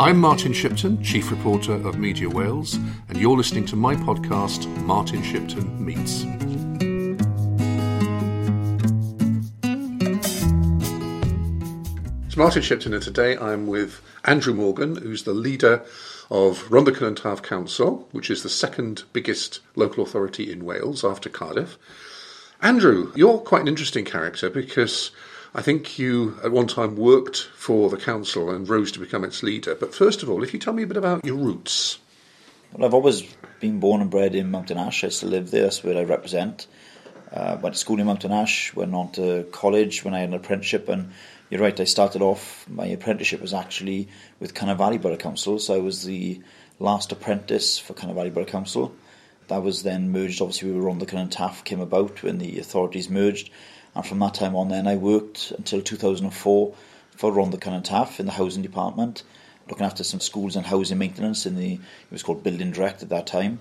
I'm Martin Shipton, Chief Reporter of Media Wales, and you're listening to my podcast, Martin Shipton Meets. It's Martin Shipton, and today I'm with Andrew Morgan, who's the leader of Rhondda Cynon Taf Council, which is the second biggest local authority in Wales after Cardiff. Andrew, you're quite an interesting character because I think you at one time worked for the council and rose to become its leader. But first of all, if you tell me a bit about your roots. Well, I've always been born and bred in Mountain Ash. I still live there, that's where I represent. Uh, went to school in Mountain Ash, went on to college when I had an apprenticeship, and you're right, I started off, my apprenticeship was actually with Valley Borough Council, so I was the last apprentice for Valley Borough Council. That was then merged, obviously, we were on the Cynon Taf came about when the authorities merged, and from that time on, then I worked until 2004 for Rhondda Cynon Taf in the housing department, looking after some schools and housing maintenance in the, it was called Building Direct at that time.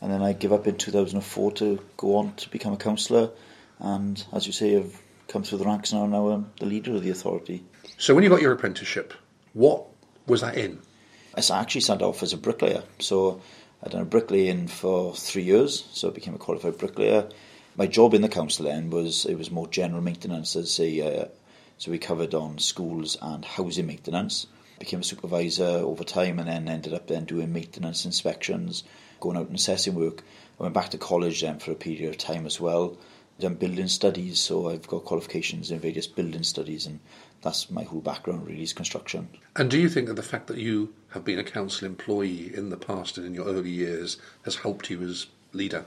And then I gave up in 2004 to go on to become a councillor. And as you say, I've come through the ranks now, now I'm the leader of the authority. So when you got your apprenticeship, what was that in? I actually started off as a bricklayer. So I'd done a bricklaying for three years, so I became a qualified bricklayer my job in the council then was it was more general maintenance as uh, so we covered on schools and housing maintenance. Became a supervisor over time and then ended up then doing maintenance inspections, going out and assessing work. I went back to college then for a period of time as well. Done building studies, so I've got qualifications in various building studies, and that's my whole background really is construction. And do you think that the fact that you have been a council employee in the past and in your early years has helped you as leader?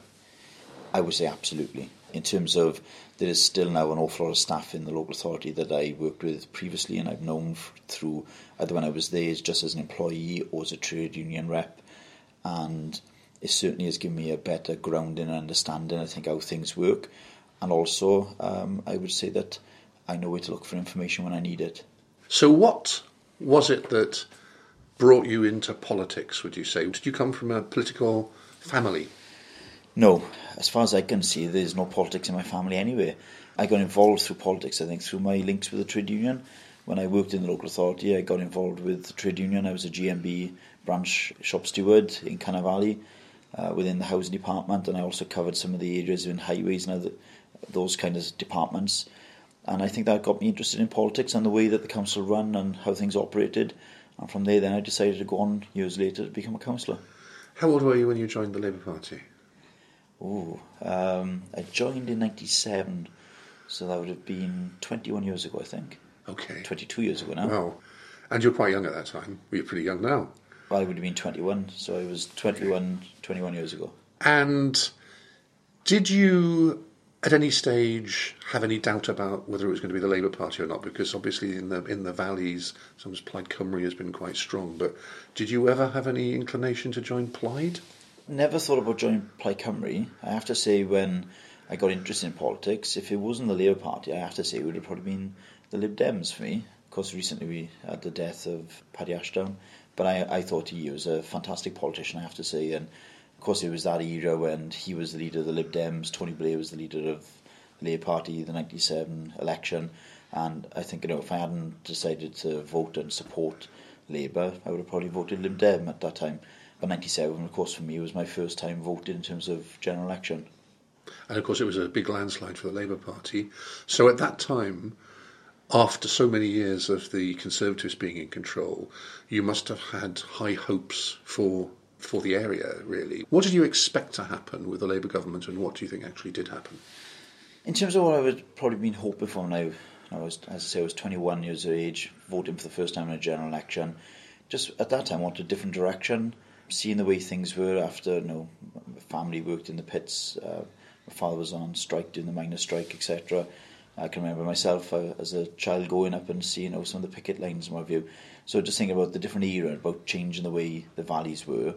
I would say absolutely. In terms of there is still now an awful lot of staff in the local authority that I worked with previously and I've known through either when I was there just as an employee or as a trade union rep. And it certainly has given me a better grounding and understanding, I think, how things work. And also, um, I would say that I know where to look for information when I need it. So, what was it that brought you into politics, would you say? Did you come from a political family? No, as far as I can see, there's no politics in my family anyway. I got involved through politics, I think, through my links with the trade union. When I worked in the local authority, I got involved with the trade union. I was a GMB branch shop steward in Valley uh, within the housing department, and I also covered some of the areas in highways and other, those kind of departments. And I think that got me interested in politics and the way that the council run and how things operated. And from there, then I decided to go on years later to become a councillor. How old were you when you joined the Labour Party? Oh, um, I joined in '97, so that would have been 21 years ago, I think. Okay. 22 years ago now. Wow. And you're quite young at that time. Well, you're pretty young now. Well, I would have been 21, so I was 21, 21 years ago. And did you, at any stage, have any doubt about whether it was going to be the Labour Party or not? Because obviously, in the in the valleys, sometimes Plaid Cymru has been quite strong. But did you ever have any inclination to join Plaid? Never thought about joining Plaid Cymru. I have to say, when I got interested in politics, if it wasn't the Labour Party, I have to say it would have probably been the Lib Dems for me. Of course, recently we had the death of Paddy Ashdown, but I, I thought he was a fantastic politician, I have to say. And of course, it was that era when he was the leader of the Lib Dems, Tony Blair was the leader of the Labour Party, the 97 election. And I think, you know, if I hadn't decided to vote and support Labour, I would have probably voted Lib Dem at that time. But 97, of course, for me, was my first time voting in terms of general election. And of course, it was a big landslide for the Labour Party. So at that time, after so many years of the Conservatives being in control, you must have had high hopes for for the area, really. What did you expect to happen with the Labour government, and what do you think actually did happen? In terms of what I would probably been hoping for now, I was, as I say, I was 21 years of age, voting for the first time in a general election. Just at that time, wanted a different direction seeing the way things were after you know my family worked in the pits uh, my father was on strike doing the miners' strike etc I can remember myself uh, as a child going up and seeing you know, some of the picket lines in my view. So just thinking about the different era about changing the way the valleys were.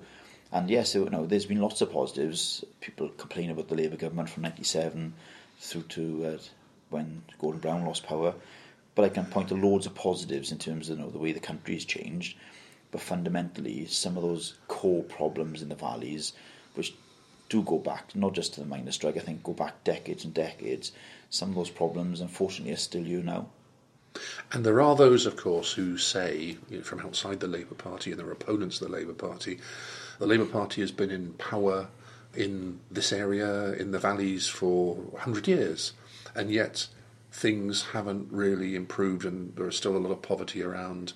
And yes you know, there's been lots of positives. People complain about the Labour government from 97 through to uh, when Gordon Brown lost power. But I can point to loads of positives in terms of you know, the way the country has changed but fundamentally, some of those core problems in the valleys, which do go back not just to the miners' strike, I think go back decades and decades. Some of those problems, unfortunately, are still here now. And there are those, of course, who say, you know, from outside the Labour Party, and there are opponents of the Labour Party, the Labour Party has been in power in this area, in the valleys, for 100 years, and yet things haven't really improved and there is still a lot of poverty around.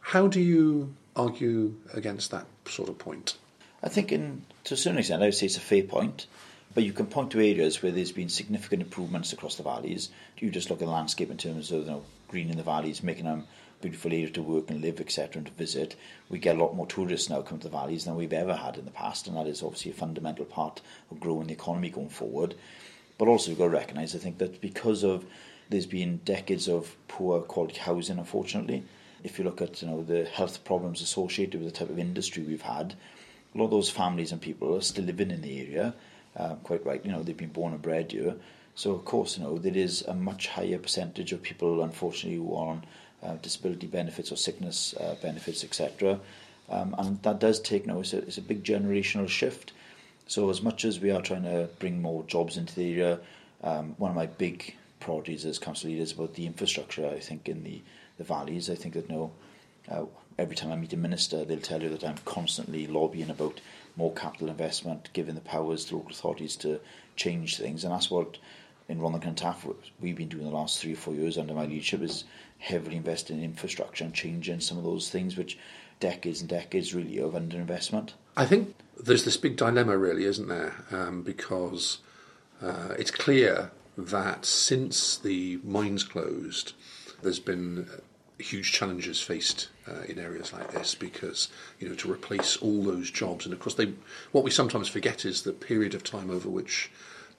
How do you argue against that sort of point? I think, in, to a certain extent, I would say it's a fair point. But you can point to areas where there's been significant improvements across the valleys. You just look at the landscape in terms of you know, green in the valleys, making them beautiful areas to work and live, etc., and to visit. We get a lot more tourists now come to the valleys than we've ever had in the past, and that is obviously a fundamental part of growing the economy going forward. But also, you've got to recognise, I think, that because of there's been decades of poor quality housing, unfortunately. If you look at you know the health problems associated with the type of industry we've had, a lot of those families and people are still living in the area. Uh, quite right, you know they've been born and bred here. So of course, you know there is a much higher percentage of people, unfortunately, who are on uh, disability benefits or sickness uh, benefits, etc. Um, and that does take you know it's a, it's a big generational shift. So as much as we are trying to bring more jobs into the area, um, one of my big priorities as council leader is about the infrastructure. I think in the, the valleys, I think that no, uh, every time I meet a minister, they'll tell you that I'm constantly lobbying about more capital investment, giving the powers to local authorities to change things, and that's what in Rhondda Cynon Taf we've been doing the last three or four years under my leadership is heavily investing in infrastructure and changing some of those things which decades and decades really of underinvestment. I think there's this big dilemma, really, isn't there? Um, because uh, it's clear that since the mines closed, there's been huge challenges faced uh, in areas like this because you know to replace all those jobs and of course they what we sometimes forget is the period of time over which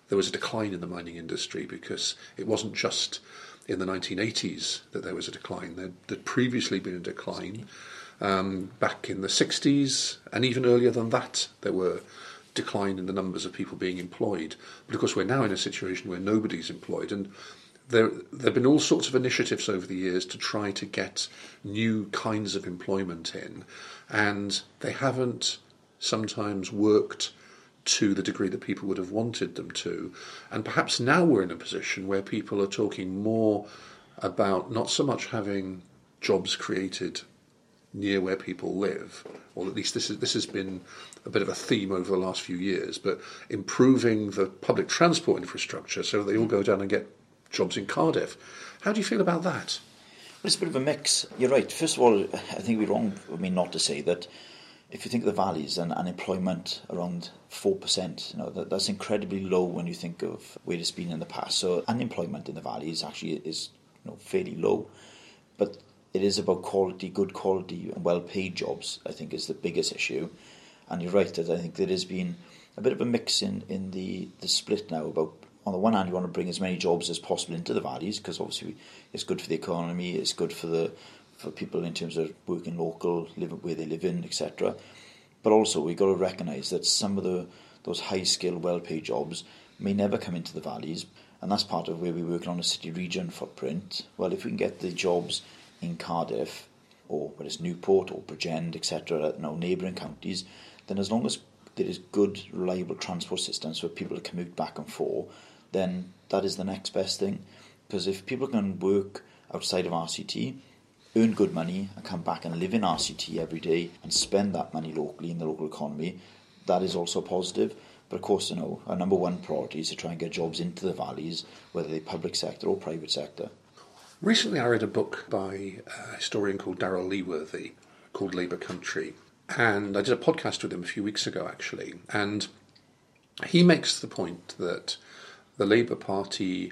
there was a decline in the mining industry because it wasn't just in the 1980s that there was a decline there had previously been a decline um, back in the 60s and even earlier than that there were decline in the numbers of people being employed. But of course, we're now in a situation where nobody's employed, and there have been all sorts of initiatives over the years to try to get new kinds of employment in, and they haven't sometimes worked to the degree that people would have wanted them to. And perhaps now we're in a position where people are talking more about not so much having jobs created near where people live, or at least this is this has been a bit of a theme over the last few years, but improving the public transport infrastructure so they all go down and get jobs in Cardiff. How do you feel about that? Well, it's a bit of a mix. You're right. First of all, I think we're wrong I mean not to say that if you think of the valleys and unemployment around 4%, you know, that, that's incredibly low when you think of where it's been in the past. So unemployment in the valleys actually is you know, fairly low. But it is about quality, good quality, and well paid jobs, I think, is the biggest issue. And you're right that I think there has been a bit of a mix in, in the, the split now about on the one hand, you want to bring as many jobs as possible into the valleys because obviously it's good for the economy, it's good for the for people in terms of working local, living where they live in, etc. But also we've got to recognise that some of the those high skilled, well paid jobs may never come into the valleys, and that's part of where we're working on a city region footprint. Well, if we can get the jobs in Cardiff or whether it's Newport or Bridgend, etc., know, neighbouring counties, then as long as there is good, reliable transport systems for people to commute back and forth, then that is the next best thing. Because if people can work outside of RCT, earn good money, and come back and live in RCT every day and spend that money locally in the local economy, that is also positive. But of course, you know, our number one priority is to try and get jobs into the valleys, whether they're public sector or private sector. Recently, I read a book by a historian called Daryl Leeworthy called Labour Country. And I did a podcast with him a few weeks ago, actually. And he makes the point that the Labour Party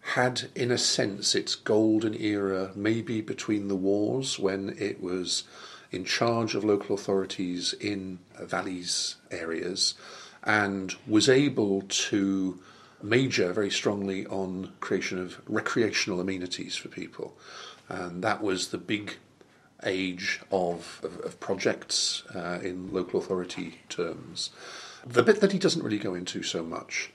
had, in a sense, its golden era maybe between the wars when it was in charge of local authorities in valleys areas and was able to major very strongly on creation of recreational amenities for people, and that was the big age of, of, of projects uh, in local authority terms. The bit that he doesn't really go into so much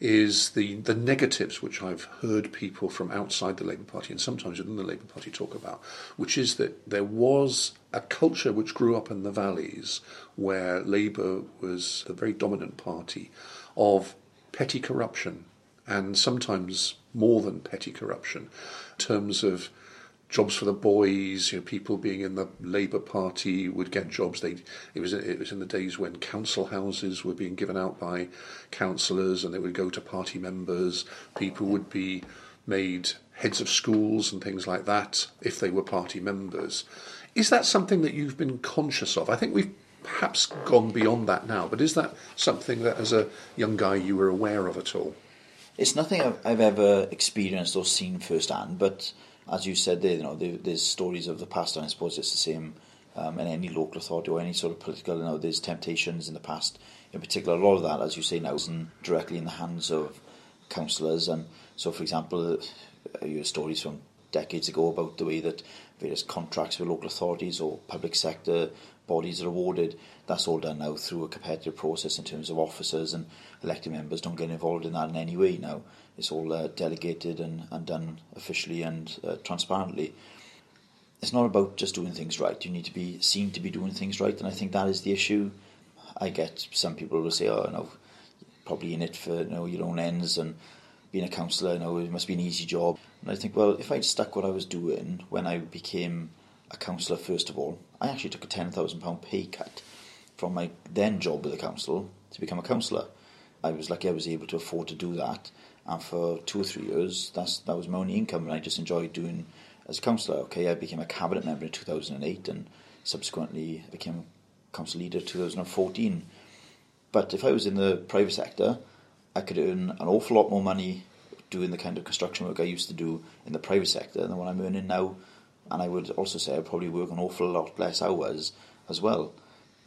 is the, the negatives which I've heard people from outside the Labour Party and sometimes within the Labour Party talk about, which is that there was a culture which grew up in the valleys where Labour was the very dominant party of petty corruption, and sometimes more than petty corruption, in terms of jobs for the boys. You know, people being in the Labour Party would get jobs. They it was it was in the days when council houses were being given out by councillors, and they would go to party members. People would be made heads of schools and things like that if they were party members. Is that something that you've been conscious of? I think we've perhaps gone beyond that now, but is that something that as a young guy you were aware of at all? It's nothing I've, I've ever experienced or seen firsthand, but as you said there, you know, there, there's stories of the past, and I suppose it's the same um, in any local authority or any sort of political. You know, there's temptations in the past. In particular, a lot of that, as you say now, is directly in the hands of councillors. And so, for example, uh, you have stories from decades ago about the way that various contracts with local authorities or public sector bodies are awarded. That's all done now through a competitive process in terms of officers and elected members don't get involved in that in any way now. It's all uh, delegated and, and done officially and uh, transparently. It's not about just doing things right. You need to be seen to be doing things right, and I think that is the issue. I get some people will say, "Oh, you know, probably in it for you know your own ends and being a councillor, you know, it must be an easy job." And I think, well, if I'd stuck what I was doing when I became a councillor, first of all, I actually took a ten thousand pound pay cut from my then job with the council to become a councillor. I was lucky I was able to afford to do that, and for two or three years, that's that was my only income, and I just enjoyed doing as a councillor. Okay, I became a cabinet member in two thousand and eight, and subsequently became council leader two thousand and fourteen. But if I was in the private sector, I could earn an awful lot more money doing the kind of construction work I used to do in the private sector than what I'm earning now. And I would also say I probably work an awful lot less hours as well.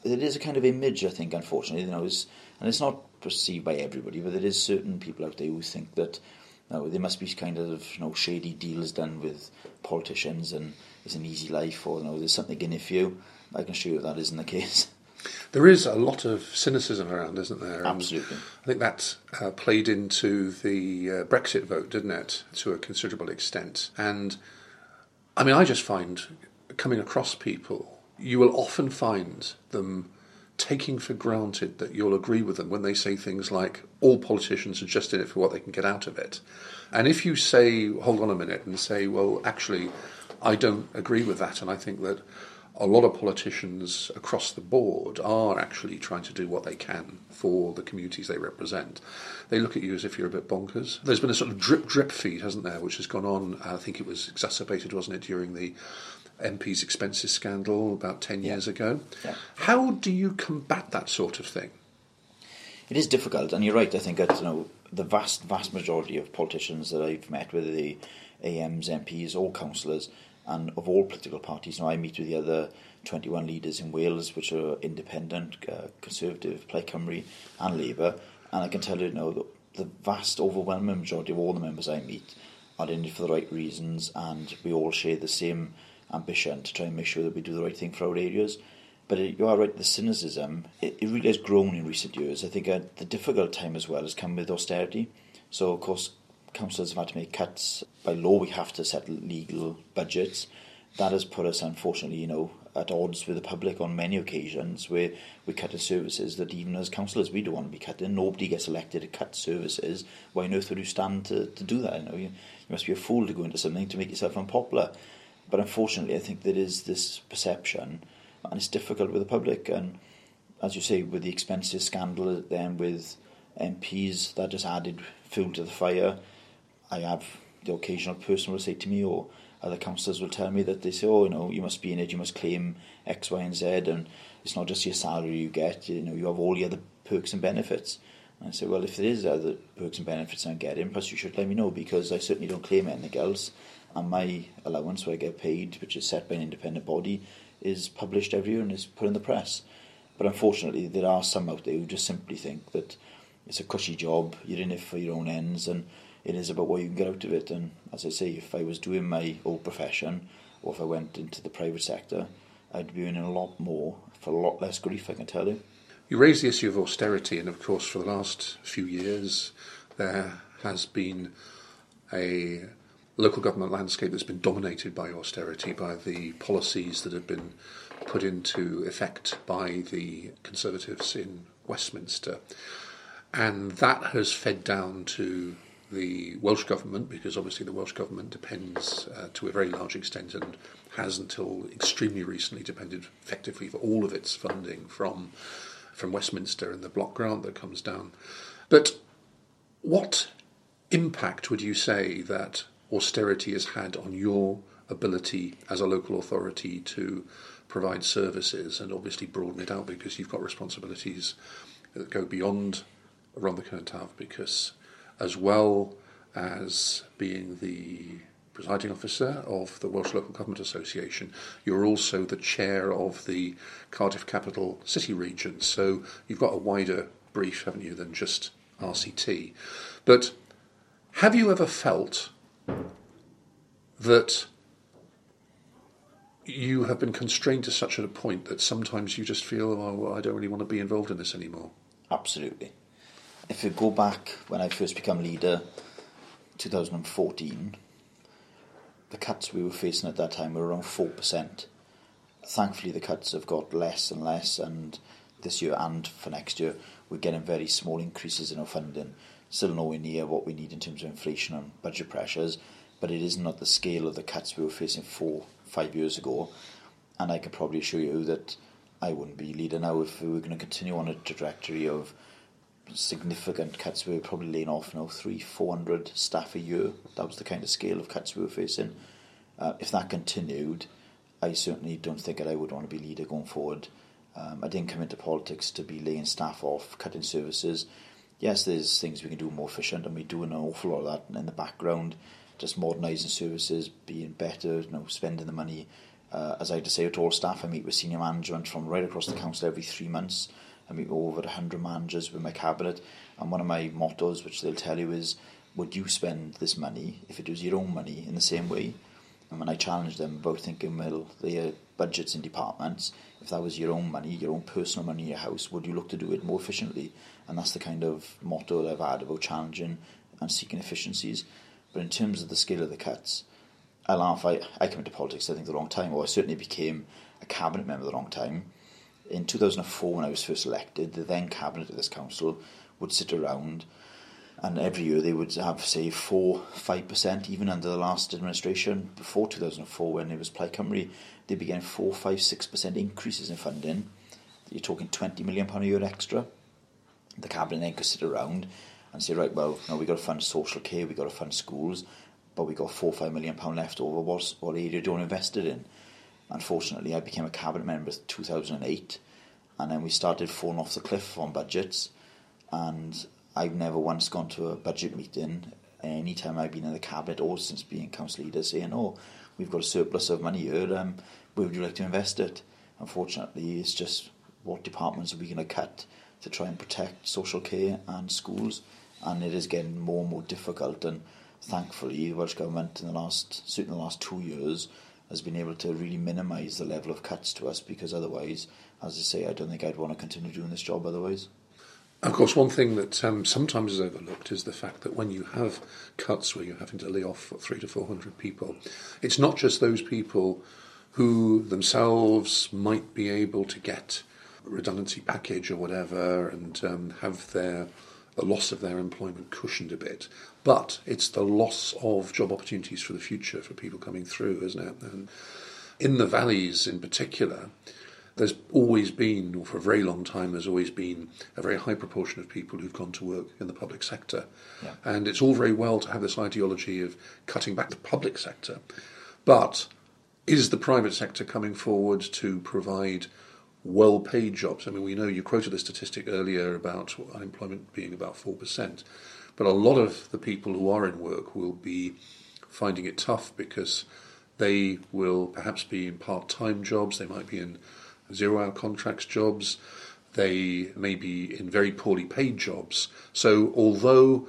It is a kind of image, I think, unfortunately, you know, is, and it's not perceived by everybody, but there is certain people out there who think that you know, there must be kind of you know shady deals done with politicians and it's an easy life or you know there's something in it for you. I can assure you that isn't the case. There is a lot of cynicism around, isn't there? And Absolutely. I think that uh, played into the uh, Brexit vote, didn't it, to a considerable extent? And I mean, I just find coming across people, you will often find them taking for granted that you'll agree with them when they say things like, all politicians are just in it for what they can get out of it. And if you say, hold on a minute, and say, well, actually, I don't agree with that, and I think that a lot of politicians across the board are actually trying to do what they can for the communities they represent. They look at you as if you're a bit bonkers. There's been a sort of drip drip feed, hasn't there, which has gone on. I think it was exacerbated, wasn't it, during the MP's expenses scandal about 10 Yeah. years ago. Yeah. How do you combat that sort of thing? It is difficult, and you're right. I think that you know the vast, vast majority of politicians that I've met, whether they AMs, MPs, or councillors, and of all political parties. Now I meet with the other 21 leaders in Wales, which are independent, uh, Conservative, Plaid Cymru, and Labour, and I can tell you, you know, the, vast, overwhelming majority of all the members I meet are in it for the right reasons, and we all share the same ambition to try and make sure that we do the right thing for our areas. But it, you are right, the cynicism, it, it really has grown in recent years. I think uh, the difficult time as well has come with austerity. So, of course, councillors have had to make cuts. By law, we have to set legal budgets. That has put us, unfortunately, you know, at odds with the public on many occasions where we cut in services that even as councillors we don't want to be cutting. Nobody gets elected to cut services. Why on earth would you stand to, to do that? You, know, you, you must be a fool to go into something to make yourself unpopular. But unfortunately, I think there is this perception, and it's difficult with the public. And as you say, with the expenses scandal, then with MPs, that just added fuel to the fire. I have the occasional person will say to me, or other councillors will tell me that they say, oh, you know, you must be in it, you must claim X, Y, and Z, and it's not just your salary you get, you know, you have all the other perks and benefits. And I say, well, if there is other perks and benefits I'm getting, plus you should let me know because I certainly don't claim anything else. And my allowance, where I get paid, which is set by an independent body, is published every year and is put in the press. But unfortunately, there are some out there who just simply think that it's a cushy job, you're in it for your own ends, and it is about what you can get out of it. And as I say, if I was doing my old profession, or if I went into the private sector, I'd be earning a lot more for a lot less grief, I can tell you. You raise the issue of austerity, and of course, for the last few years, there has been a local government landscape that's been dominated by austerity, by the policies that have been put into effect by the Conservatives in Westminster. And that has fed down to the Welsh Government, because obviously the Welsh Government depends uh, to a very large extent and has until extremely recently depended effectively for all of its funding from, from Westminster and the block grant that comes down. But what impact would you say that austerity has had on your ability as a local authority to provide services and obviously broaden it out because you've got responsibilities that go beyond the Cynon Taf because as well as being the presiding officer of the Welsh Local Government Association, you're also the chair of the Cardiff Capital City region. So you've got a wider brief, haven't you, than just RCT. But have you ever felt that you have been constrained to such a point that sometimes you just feel, oh, well, I don't really want to be involved in this anymore? Absolutely. If you go back when I first became leader, 2014, the cuts we were facing at that time were around 4%. Thankfully, the cuts have got less and less, and this year and for next year, we're getting very small increases in our funding. Still nowhere near what we need in terms of inflation and budget pressures, but it is not the scale of the cuts we were facing four, five years ago. And I can probably assure you that I wouldn't be leader now if we were going to continue on a trajectory of significant cuts. We were probably laying off now three, four hundred staff a year. That was the kind of scale of cuts we were facing. Uh, if that continued, I certainly don't think that I would want to be leader going forward. Um, I didn't come into politics to be laying staff off, cutting services. Yes, there's things we can do more efficient, and we're doing an awful lot of that in the background, just modernising services, being better, you know, spending the money. Uh, as I to say to all staff, I meet with senior management from right across the council every three months. I meet over 100 managers with my cabinet, and one of my mottos, which they'll tell you, is would you spend this money if it was your own money in the same way? And when I challenge them about thinking, well, their budgets in departments, if that was your own money, your own personal money in your house, would you look to do it more efficiently? And that's the kind of motto that I've had about challenging and seeking efficiencies. But in terms of the scale of the cuts, I laugh. I, I came into politics, I think, the wrong time, or I certainly became a cabinet member the wrong time. In 2004, when I was first elected, the then cabinet of this council would sit around and every year they would have say four five percent even under the last administration before 2004 when it was Plaid Cymru they began four five six percent increases in funding. You're talking 20 million pound a year extra. The cabinet then could sit around and say right well now we've got to fund social care we've got to fund schools but we've got four five million pound left over. What, what area do you invested in unfortunately I became a cabinet member in 2008 and then we started falling off the cliff on budgets and I've never once gone to a budget meeting any time I've been in the cabinet or since being council leader saying, oh, we've got a surplus of money here, um, where would you like to invest it? Unfortunately, it's just what departments are we going to cut to try and protect social care and schools, and it is getting more and more difficult. And thankfully, the Welsh Government in the last, certainly the last two years, has been able to really minimise the level of cuts to us because otherwise, as I say, I don't think I'd want to continue doing this job otherwise. Of course, one thing that um, sometimes is overlooked is the fact that when you have cuts where you're having to lay off three to four hundred people, it's not just those people who themselves might be able to get redundancy package or whatever and um, have their the loss of their employment cushioned a bit, but it's the loss of job opportunities for the future for people coming through, isn't it? And in the valleys, in particular there's always been, or for a very long time, there's always been a very high proportion of people who've gone to work in the public sector. Yeah. And it's all very well to have this ideology of cutting back the public sector. But is the private sector coming forward to provide well paid jobs? I mean, we know you quoted a statistic earlier about unemployment being about 4%, but a lot of the people who are in work will be finding it tough because they will perhaps be in part time jobs, they might be in zero hour contracts jobs, they may be in very poorly paid jobs. So, although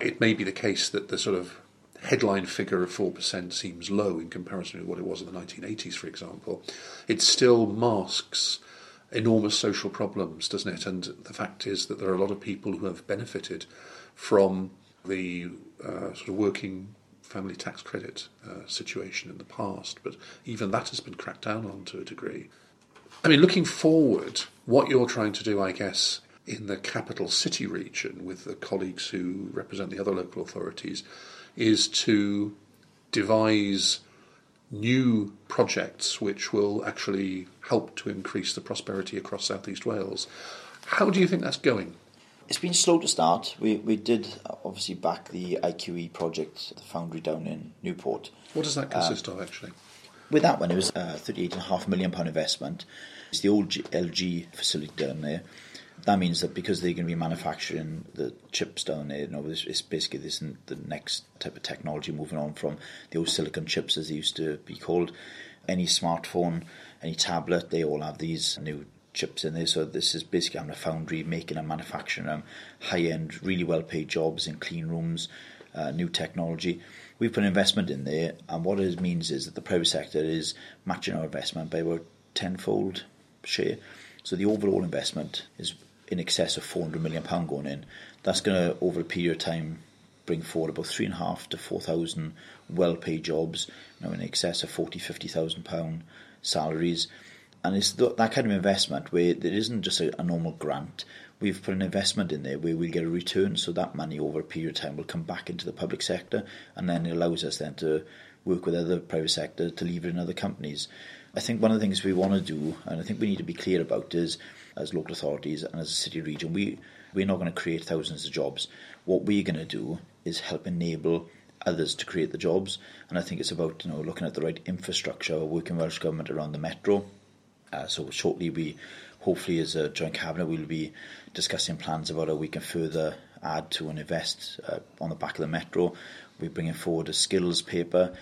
it may be the case that the sort of headline figure of 4% seems low in comparison to what it was in the 1980s, for example, it still masks enormous social problems, doesn't it? And the fact is that there are a lot of people who have benefited from the uh, sort of working family tax credit uh, situation in the past, but even that has been cracked down on to a degree. I mean, looking forward, what you're trying to do, I guess, in the capital city region with the colleagues who represent the other local authorities is to devise new projects which will actually help to increase the prosperity across southeast Wales. How do you think that's going? It's been slow to start. We we did obviously back the IQE project, the foundry down in Newport. What does that consist uh, of actually? With that one, it was a £38.5 million investment. It's the old LG facility down there. That means that because they're going to be manufacturing the chips down there, you know, it's basically this the next type of technology moving on from the old silicon chips as they used to be called. Any smartphone, any tablet, they all have these new chips in there. So this is basically having a foundry making and manufacturing um, high end, really well paid jobs in clean rooms, uh, new technology. We've put investment in there, and what it means is that the private sector is matching our investment by about tenfold share. So the overall investment is in excess of 400 million pound going in. That's going to over a period of time bring forward about three and a half to four thousand well-paid jobs, you in excess of 40, 50,000 pound salaries. And it's th- that kind of investment where it isn't just a, normal grant. We've put an investment in there where we get a return, so that money over a period of time will come back into the public sector, and then it allows us then to work with other private sector to it in other companies. I think one of the things we want to do, and I think we need to be clear about, is as local authorities and as a city region, we we're not going to create thousands of jobs. What we're going to do is help enable others to create the jobs, and I think it's about you know looking at the right infrastructure, working Welsh government around the metro. Uh, so shortly, we hopefully as a joint cabinet we'll be discussing plans about how we can further add to and invest uh, on the back of the metro. We're bringing forward a skills paper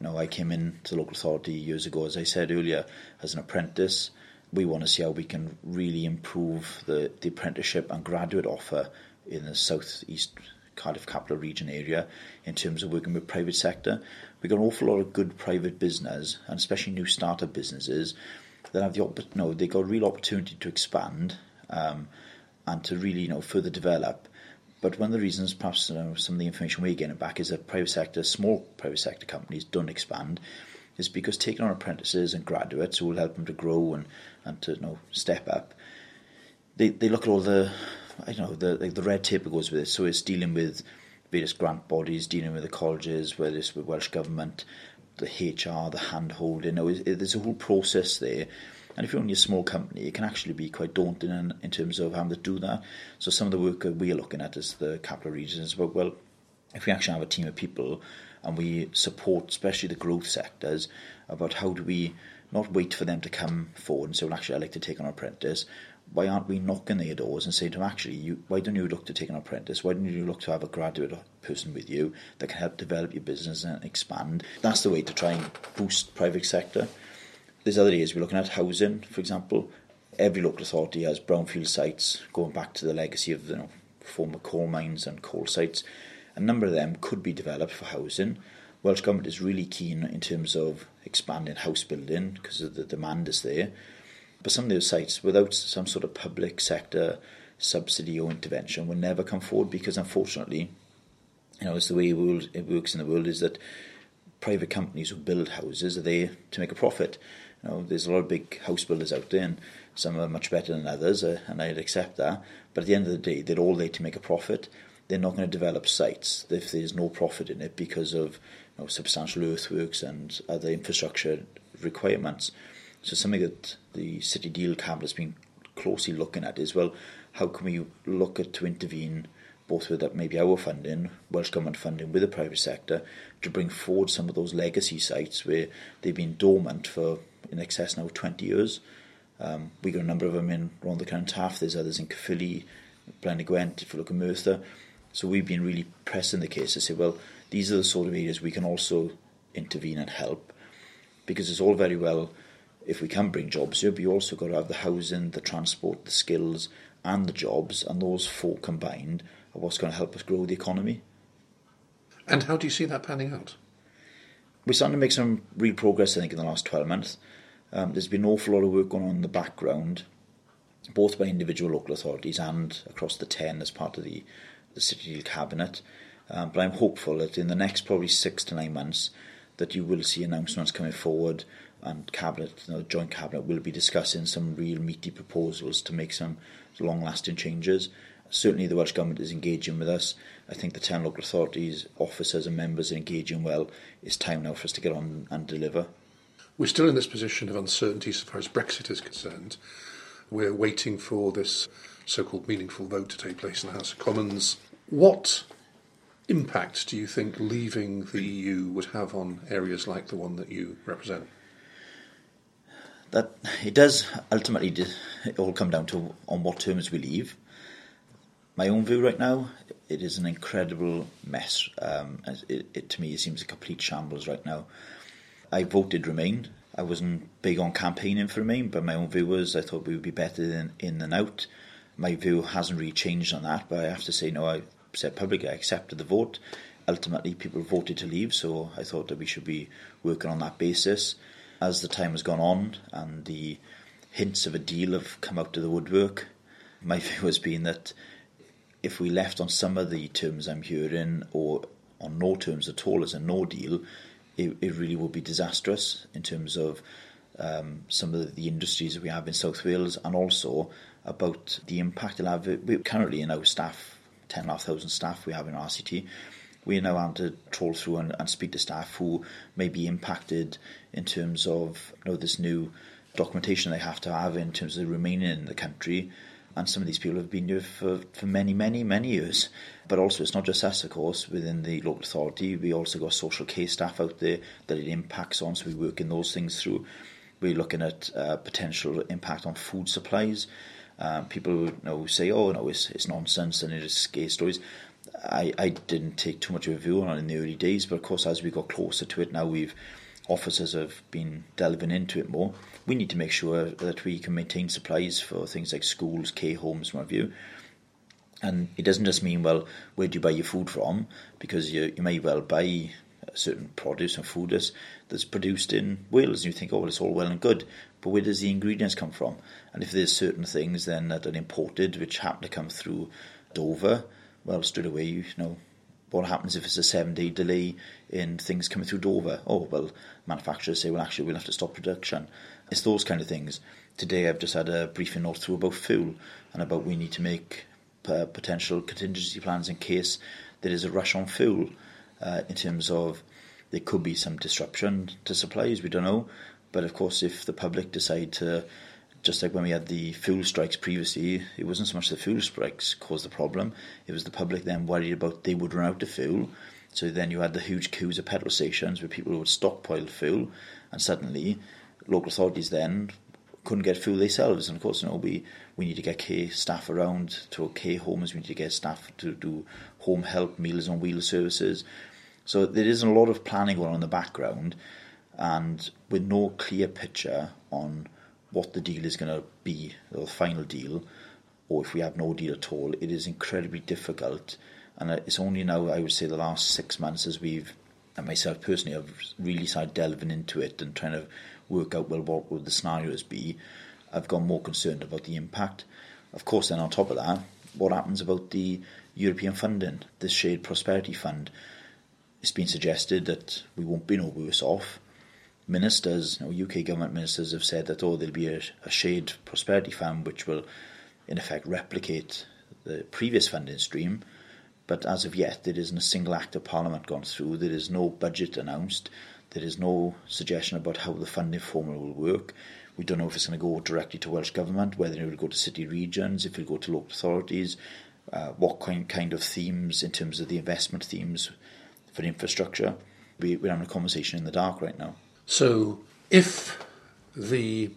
you know, I came in to the local authority years ago, as I said earlier, as an apprentice. We want to see how we can really improve the, the apprenticeship and graduate offer in the south east Cardiff capital region area in terms of working with private sector. We've got an awful lot of good private business, and especially new startup businesses, that have the no, they got a real opportunity to expand um, and to really you know further develop but one of the reasons, perhaps you know, some of the information we're getting back is that private sector, small private sector companies don't expand, is because taking on apprentices and graduates who will help them to grow and, and to you know, step up, they, they look at all the, I don't know, the, the red tape that goes with it. So it's dealing with various grant bodies, dealing with the colleges, whether it's with Welsh Government, the HR, the hand holding. There's a whole process there and if you're only a small company, it can actually be quite daunting in, in terms of having to do that. So some of the work that we're looking at is the capital regions about, well, if we actually have a team of people and we support especially the growth sectors about how do we not wait for them to come forward and say, well, actually, I'd like to take on an apprentice. Why aren't we knocking their doors and saying to them, actually, you, why don't you look to take an apprentice? Why don't you look to have a graduate person with you that can help develop your business and expand? That's the way to try and boost private sector. There's other areas we're looking at, housing, for example. Every local authority has brownfield sites going back to the legacy of you know, former coal mines and coal sites. A number of them could be developed for housing. Welsh Government is really keen in terms of expanding house building because the demand is there. But some of those sites, without some sort of public sector subsidy or intervention, will never come forward because, unfortunately, you know, it's the way it works in the world is that private companies who build houses are there to make a profit. You know, there's a lot of big house builders out there, and some are much better than others, uh, and I'd accept that. But at the end of the day, they're all there to make a profit. They're not going to develop sites if there's no profit in it because of you know, substantial earthworks and other infrastructure requirements. So something that the City Deal Cabinet has been closely looking at is well, how can we look at to intervene both with that maybe our funding, Welsh Government funding, with the private sector to bring forward some of those legacy sites where they've been dormant for in excess now 20 years. Um, we got a number of them in around the Cynon Taf. There's others in Caerphilly, Blaenau Gwent, if you look at Merthyr. So we've been really pressing the case to say, well, these are the sort of areas we can also intervene and help because it's all very well if we can bring jobs here, but you also got to have the housing, the transport, the skills, and the jobs, and those four combined are what's going to help us grow the economy. And how do you see that panning out? We're starting to make some real progress, I think, in the last 12 months. Um, there's been an awful lot of work going on in the background, both by individual local authorities and across the 10 as part of the, the City Deal Cabinet. Um, but I'm hopeful that in the next probably six to nine months that you will see announcements coming forward and cabinet, you know, joint cabinet, will be discussing some real meaty proposals to make some long-lasting changes. Certainly, the Welsh Government is engaging with us. I think the 10 local authorities, officers and members are engaging well. It's time now for us to get on and deliver. We're still in this position of uncertainty so far as Brexit is concerned. We're waiting for this so called meaningful vote to take place in the House of Commons. What impact do you think leaving the EU would have on areas like the one that you represent? That it does ultimately it all come down to on what terms we leave. My own view right now, it is an incredible mess. Um, it, it, to me, it seems a complete shambles right now. I voted Remain. I wasn't big on campaigning for Remain, but my own view was I thought we would be better than in than out. My view hasn't really changed on that, but I have to say, no, I said publicly I accepted the vote. Ultimately, people voted to leave, so I thought that we should be working on that basis. As the time has gone on and the hints of a deal have come out of the woodwork, my view has been that if we left on some of the terms I'm hearing, or on no terms at all as a no deal, it, it really would be disastrous in terms of um, some of the industries that we have in South Wales and also about the impact it'll have. We currently in our staff, 10,500 staff we have in RCT, we now having to troll through and, and, speak to staff who may be impacted in terms of you know, this new documentation they have to have in terms of remaining in the country. And some of these people have been here for, for many, many, many years. But also, it's not just us, of course, within the local authority. We also got social care staff out there that it impacts on, so we work in those things through. We're looking at uh, potential impact on food supplies. Um, people you know say, "Oh no, it's, it's nonsense and it is scare stories." I, I didn't take too much of a view on it in the early days, but of course, as we got closer to it, now we've officers have been delving into it more. We need to make sure that we can maintain supplies for things like schools, care homes, have you. And it doesn't just mean, well, where do you buy your food from? Because you, you may well buy certain produce and food that's, that's produced in Wales. And you think, oh, well, it's all well and good. But where does the ingredients come from? And if there's certain things then that are imported which happen to come through Dover, well, straight away, you know, what happens if it's a seven day delay in things coming through Dover? Oh, well, manufacturers say, well, actually, we'll have to stop production. It's those kind of things. Today, I've just had a briefing note through about fuel and about we need to make uh, potential contingency plans in case there is a rush on fuel uh, in terms of there could be some disruption to supplies, we don't know. But of course, if the public decide to just like when we had the fuel strikes previously, it wasn't so much the fuel strikes caused the problem, it was the public then worried about they would run out of fuel. So then you had the huge queues of petrol stations where people would stockpile fuel, and suddenly local authorities then couldn't get fuel themselves. And of course, you know, we, we need to get care staff around to care homes, we need to get staff to do home help, meals on wheels services. So there is a lot of planning going on in the background, and with no clear picture on what the deal is going to be, the final deal, or if we have no deal at all, it is incredibly difficult. And it's only now, I would say, the last six months as we've, and myself personally, have really started delving into it and trying to work out, well, what would the scenarios be. I've got more concerned about the impact. Of course, then on top of that, what happens about the European funding, the Shared Prosperity Fund? It's been suggested that we won't be no worse off ministers, know, UK government ministers, have said that oh, there'll be a, a shared prosperity fund which will, in effect, replicate the previous funding stream. But as of yet, there isn't a single act of Parliament gone through. There is no budget announced. There is no suggestion about how the funding formula will work. We don't know if it's going to go directly to Welsh Government, whether it will go to city regions, if it will go to local authorities, uh, what kind, kind of themes in terms of the investment themes for infrastructure. We, we're having a conversation in the dark right now. So, if the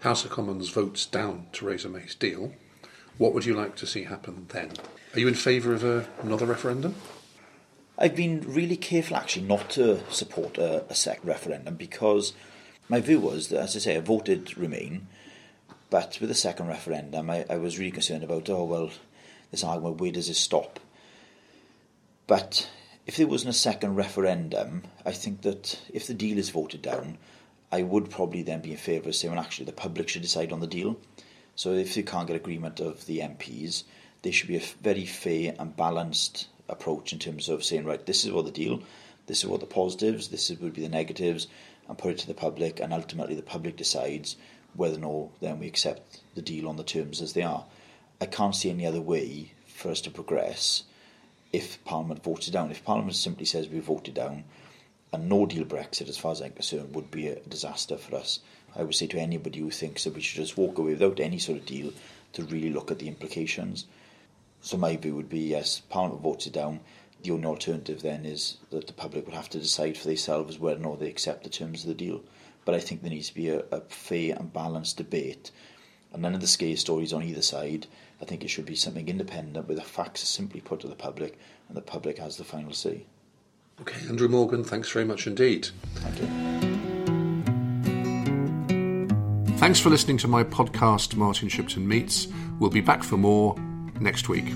House of Commons votes down Theresa May's deal, what would you like to see happen then? Are you in favour of a, another referendum? I've been really careful actually not to support a, a second referendum because my view was that, as I say, I voted Remain, but with the second referendum, I, I was really concerned about, oh, well, this argument, where does this stop? But if there wasn't a second referendum, I think that if the deal is voted down, I would probably then be in favour of saying, well, actually, the public should decide on the deal. So if you can't get agreement of the MPs, there should be a very fair and balanced approach in terms of saying, right, this is what the deal, this is what the positives, this would be the negatives, and put it to the public, and ultimately the public decides whether or not then we accept the deal on the terms as they are. I can't see any other way for us to progress if Parliament votes it down. If Parliament simply says we voted down, a no deal Brexit, as far as I'm concerned, would be a disaster for us. I would say to anybody who thinks that we should just walk away without any sort of deal to really look at the implications. So my view would be yes, Parliament votes it down. The only alternative then is that the public would have to decide for themselves whether or not they accept the terms of the deal. But I think there needs to be a, a fair and balanced debate, and none of the scare stories on either side. I think it should be something independent where the facts are simply put to the public and the public has the final say. Okay, Andrew Morgan, thanks very much indeed. Thank you. Thanks for listening to my podcast, Martin Shipton Meets. We'll be back for more next week.